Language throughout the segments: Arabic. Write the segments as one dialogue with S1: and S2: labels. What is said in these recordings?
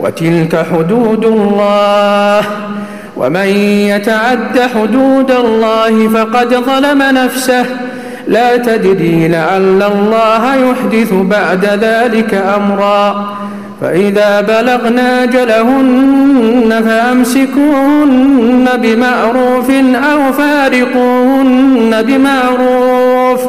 S1: وتلك حدود الله ومن يتعد حدود الله فقد ظلم نفسه لا تدري لعل الله يحدث بعد ذلك امرا فاذا بلغنا اجلهن فامسكوهن بمعروف او فارقوهن بمعروف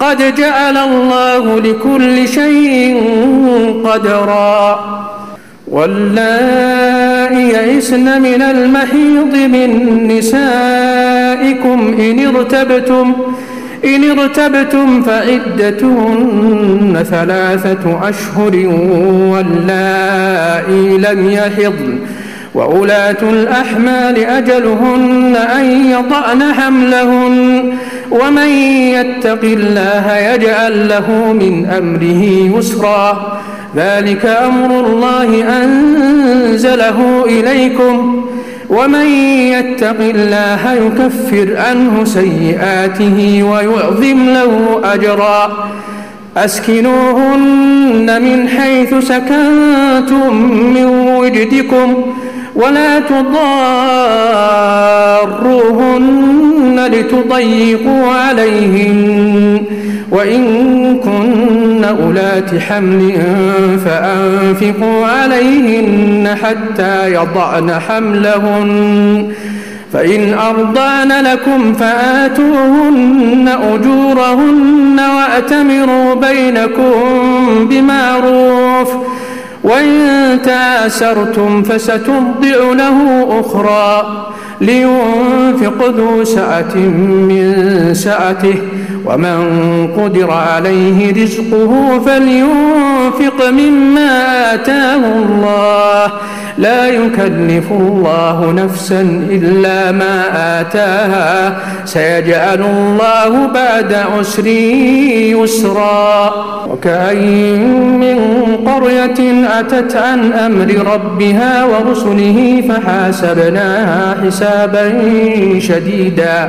S1: قد جعل الله لكل شيء قدرا واللائي يئسن من المحيض من نسائكم إن ارتبتم إن ارتبتم فعدتهن ثلاثة أشهر واللائي لم يحضن وأولاة الأحمال أجلهن أن يطأن حملهن ومن يتق الله يجعل له من أمره يسرا ذلك أمر الله أنزله إليكم ومن يتق الله يكفر عنه سيئاته ويعظم له أجرا أسكنوهن من حيث سكنتم من وجدكم ولا تضار فاروهن لتضيقوا عليهن وإن كن أولات حمل فأنفقوا عليهن حتى يضعن حملهن فإن أرضان لكم فآتوهن أجورهن وأتمروا بينكم بمعروف وإن تآسرتم فسترضع له أخرى لينفق ذو سعة من سعته ومن قدر عليه رزقه فلينفق ينفق مما آتاه الله لا يكلف الله نفسا إلا ما آتاها سيجعل الله بعد عسر يسرا وكأين من قرية أتت عن أمر ربها ورسله فحاسبناها حسابا شديدا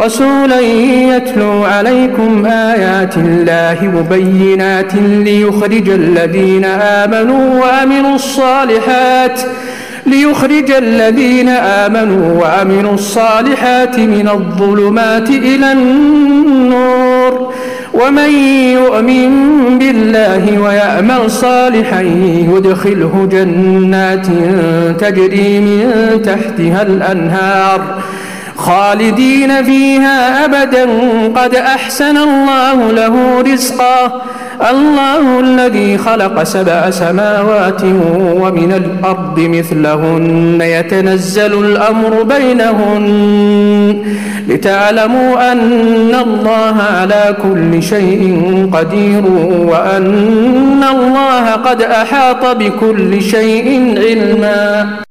S1: رسولا يتلو عليكم آيات الله مبينات ليخرج الذين آمنوا وعملوا الصالحات ليخرج الذين آمنوا وعملوا الصالحات من الظلمات إلى النور ومن يؤمن بالله ويأمل صالحا يدخله جنات تجري من تحتها الأنهار خالدين فيها أبدا قد أحسن الله له رزقا الله الذي خلق سبع سماوات ومن الأرض مثلهن يتنزل الأمر بينهن لتعلموا أن الله على كل شيء قدير وأن الله قد أحاط بكل شيء علما